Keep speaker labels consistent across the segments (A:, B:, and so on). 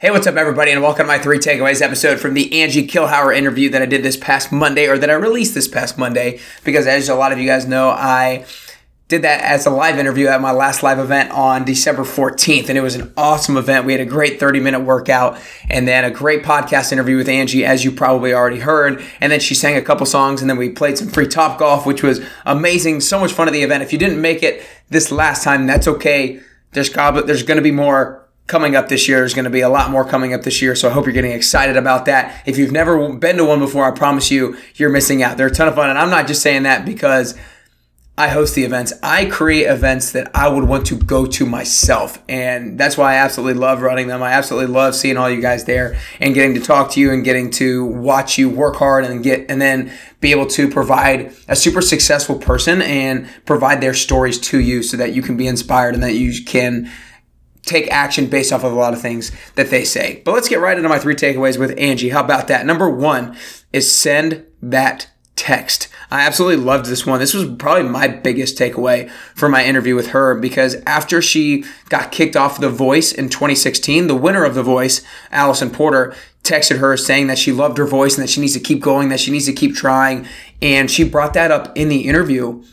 A: Hey, what's up, everybody, and welcome to my three takeaways episode from the Angie Keilhauer interview that I did this past Monday, or that I released this past Monday, because as a lot of you guys know, I did that as a live interview at my last live event on December 14th, and it was an awesome event. We had a great 30 minute workout, and then a great podcast interview with Angie, as you probably already heard. And then she sang a couple songs, and then we played some free Topgolf, which was amazing. So much fun at the event. If you didn't make it this last time, that's okay. There's, there's going to be more coming up this year. There's going to be a lot more coming up this year. So I hope you're getting excited about that. If you've never been to one before, I promise you, you're missing out. They're a ton of fun. And I'm not just saying that because I host the events. I create events that I would want to go to myself. And that's why I absolutely love running them. I absolutely love seeing all you guys there and getting to talk to you and getting to watch you work hard and get, and then be able to provide a super successful person and provide their stories to you so that you can be inspired and that you can take action based off of a lot of things that they say. But let's get right into my three takeaways with Angie. How about that? Number one is send that text. I absolutely loved this one. This was probably my biggest takeaway for my interview with her because after she got kicked off The Voice in 2016, the winner of The Voice, Alisan Porter, texted her saying that she loved her voice and that she needs to keep going, that she needs to keep trying. And she brought that up in the interview.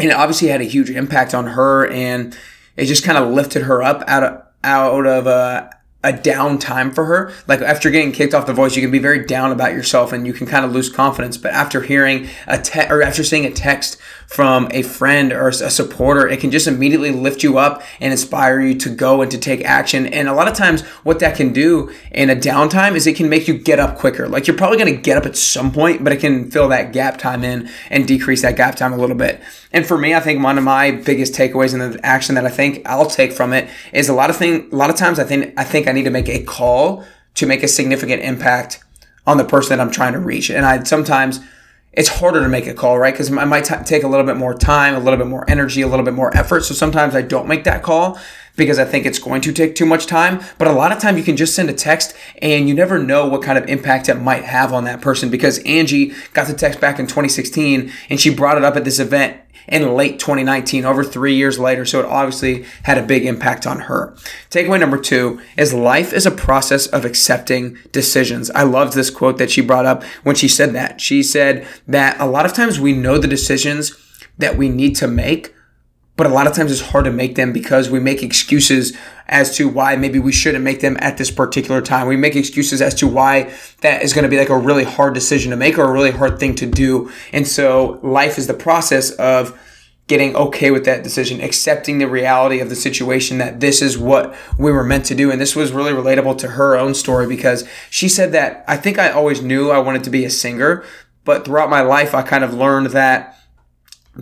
A: And it obviously had a huge impact on her and it just kind of lifted her up out of out of a, a down time for her. Like after getting kicked off the voice, you can be very down about yourself and you can kind of lose confidence. But after hearing a te- or after seeing a text from a friend or a supporter, it can just immediately lift you up and inspire you to go and to take action. And a lot of times, what that can do in a downtime is it can make you get up quicker. Like you're probably going to get up at some point, but it can fill that gap time in and decrease that gap time a little bit. And for me, I think one of my biggest takeaways and the action that I think I'll take from it is a lot of thing. A lot of times, I think I think I need to make a call to make a significant impact on the person that I'm trying to reach. And I sometimes it's harder to make a call, right? Because I might t- take a little bit more time, a little bit more energy, a little bit more effort. So sometimes I don't make that call because I think it's going to take too much time. But a lot of time you can just send a text and you never know what kind of impact it might have on that person because Angie got the text back in 2016 and she brought it up at this event in late 2019, over three years later. So it obviously had a big impact on her. Takeaway number two is life is a process of accepting decisions. I loved this quote that she brought up when she said that. She said that a lot of times we know the decisions that we need to make, but a lot of times it's hard to make them because we make excuses as to why maybe we shouldn't make them at this particular time. We make excuses as to why that is going to be like a really hard decision to make or a really hard thing to do. And so life is the process of getting okay with that decision, accepting the reality of the situation that this is what we were meant to do. And this was really relatable to her own story because she said that I think I always knew I wanted to be a singer, but throughout my life, I kind of learned that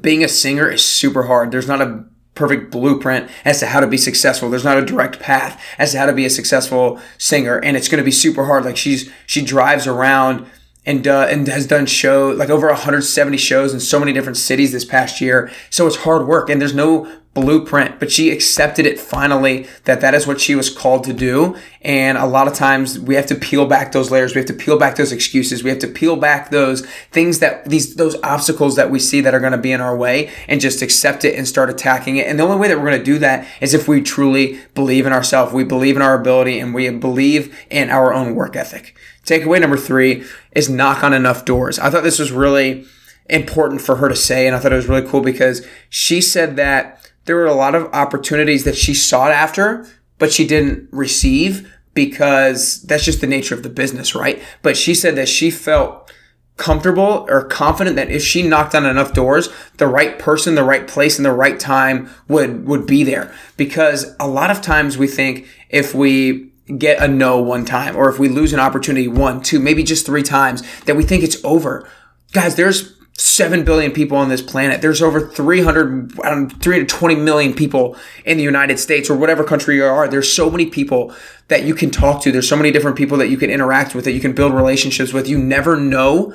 A: being a singer is super hard. There's not a perfect blueprint as to how to be successful. There's not a direct path as to how to be a successful singer, and it's going to be super hard. Like she's she drives around and uh, and has done show like over 170 shows in so many different cities this past year. So it's hard work, and there's no blueprint, but she accepted it finally that that is what she was called to do. And a lot of times we have to peel back those layers. We have to peel back those excuses. We have to peel back those things that these, those obstacles that we see that are going to be in our way and just accept it and start attacking it. And the only way that we're going to do that is if we truly believe in ourselves. We believe in our ability and we believe in our own work ethic. Takeaway number three is knock on enough doors. I thought this was really important for her to say. And I thought it was really cool because she said that there were a lot of opportunities that she sought after, but she didn't receive because that's just the nature of the business, right? But she said that she felt comfortable or confident that if she knocked on enough doors, the right person, the right place, and the right time would would be there. Because a lot of times we think if we get a no one time or if we lose an opportunity one, two, maybe just three times that we think it's over. Guys, there's 7 billion people on this planet. There's over 300, 320 million people in the United States or whatever country you are. There's so many people that you can talk to. There's so many different people that you can interact with, that you can build relationships with. You never know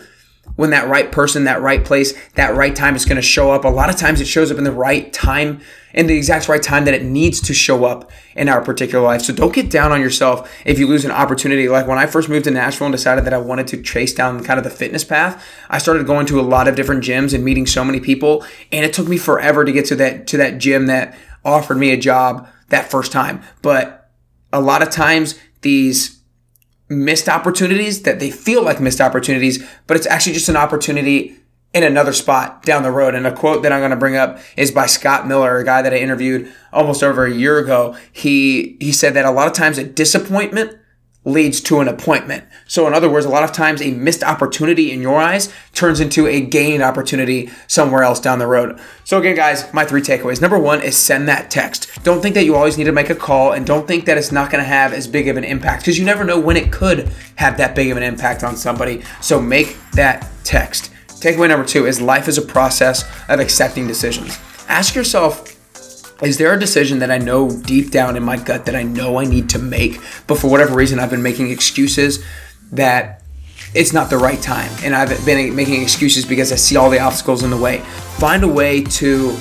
A: when that right person, that right place, that right time is going to show up. A lot of times it shows up in the right time in the exact right time that it needs to show up in our particular life. So don't get down on yourself if you lose an opportunity. Like when I first moved to Nashville and decided that I wanted to chase down kind of the fitness path, I started going to a lot of different gyms and meeting so many people. And it took me forever to get to that, to that gym that offered me a job that first time. But a lot of times these missed opportunities that they feel like missed opportunities, but it's actually just an opportunity in another spot down the road. And a quote that I'm going to bring up is by Scott Miller, a guy that I interviewed almost over a year ago. He, he said that a lot of times a disappointment leads to an appointment. So in other words, a lot of times a missed opportunity in your eyes turns into a gained opportunity somewhere else down the road. So again, guys, my three takeaways. Number one is send that text. Don't think that you always need to make a call and don't think that it's not going to have as big of an impact because you never know when it could have that big of an impact on somebody. So make that text. Takeaway number two is life is a process of accepting decisions. Ask yourself, is there a decision that I know deep down in my gut that I know I need to make, but for whatever reason I've been making excuses that it's not the right time, and I've been making excuses because I see all the obstacles in the way. Find a way to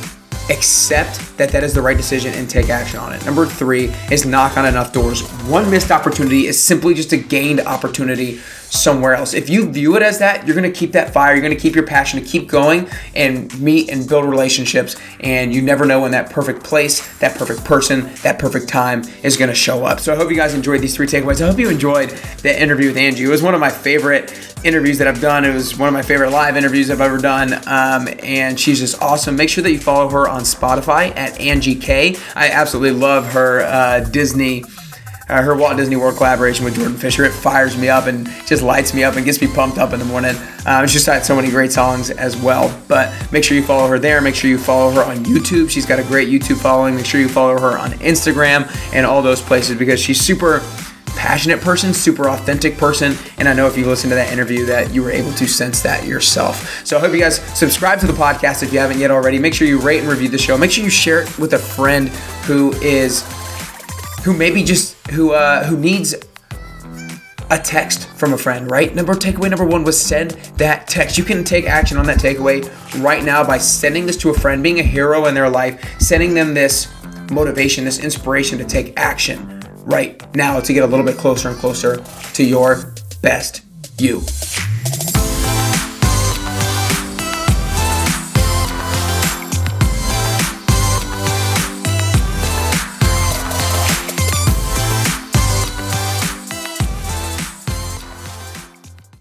A: accept that that is the right decision and take action on it. Number three is knock on enough doors. One missed opportunity is simply just a gained opportunity somewhere else. If you view it as that, you're going to keep that fire, you're going to keep your passion to keep going and meet and build relationships. And you never know when that perfect place, that perfect person, that perfect time is going to show up. So I hope you guys enjoyed these three takeaways. I hope you enjoyed the interview with Angie. It was one of my favorite interviews that I've done. It was one of my favorite live interviews I've ever done. Um, and she's just awesome. Make sure that you follow her on Spotify at Angie K. I absolutely love her uh, Disney uh, her Walt Disney World collaboration with Jordan Fisher. It fires me up and just lights me up and gets me pumped up in the morning. Um, she's got so many great songs as well. But make sure you follow her there. Make sure you follow her on YouTube. She's got a great YouTube following. Make sure you follow her on Instagram and all those places because she's super passionate person, super authentic person, and I know if you listen to that interview that you were able to sense that yourself. So I hope you guys subscribe to the podcast if you haven't yet already. Make sure you rate and review the show. Make sure you share it with a friend who is who maybe just who uh, who needs a text from a friend, right? Number takeaway number one was send that text. You can take action on that takeaway right now by sending this to a friend, being a hero in their life, sending them this motivation, this inspiration to take action right now to get a little bit closer and closer to your best you.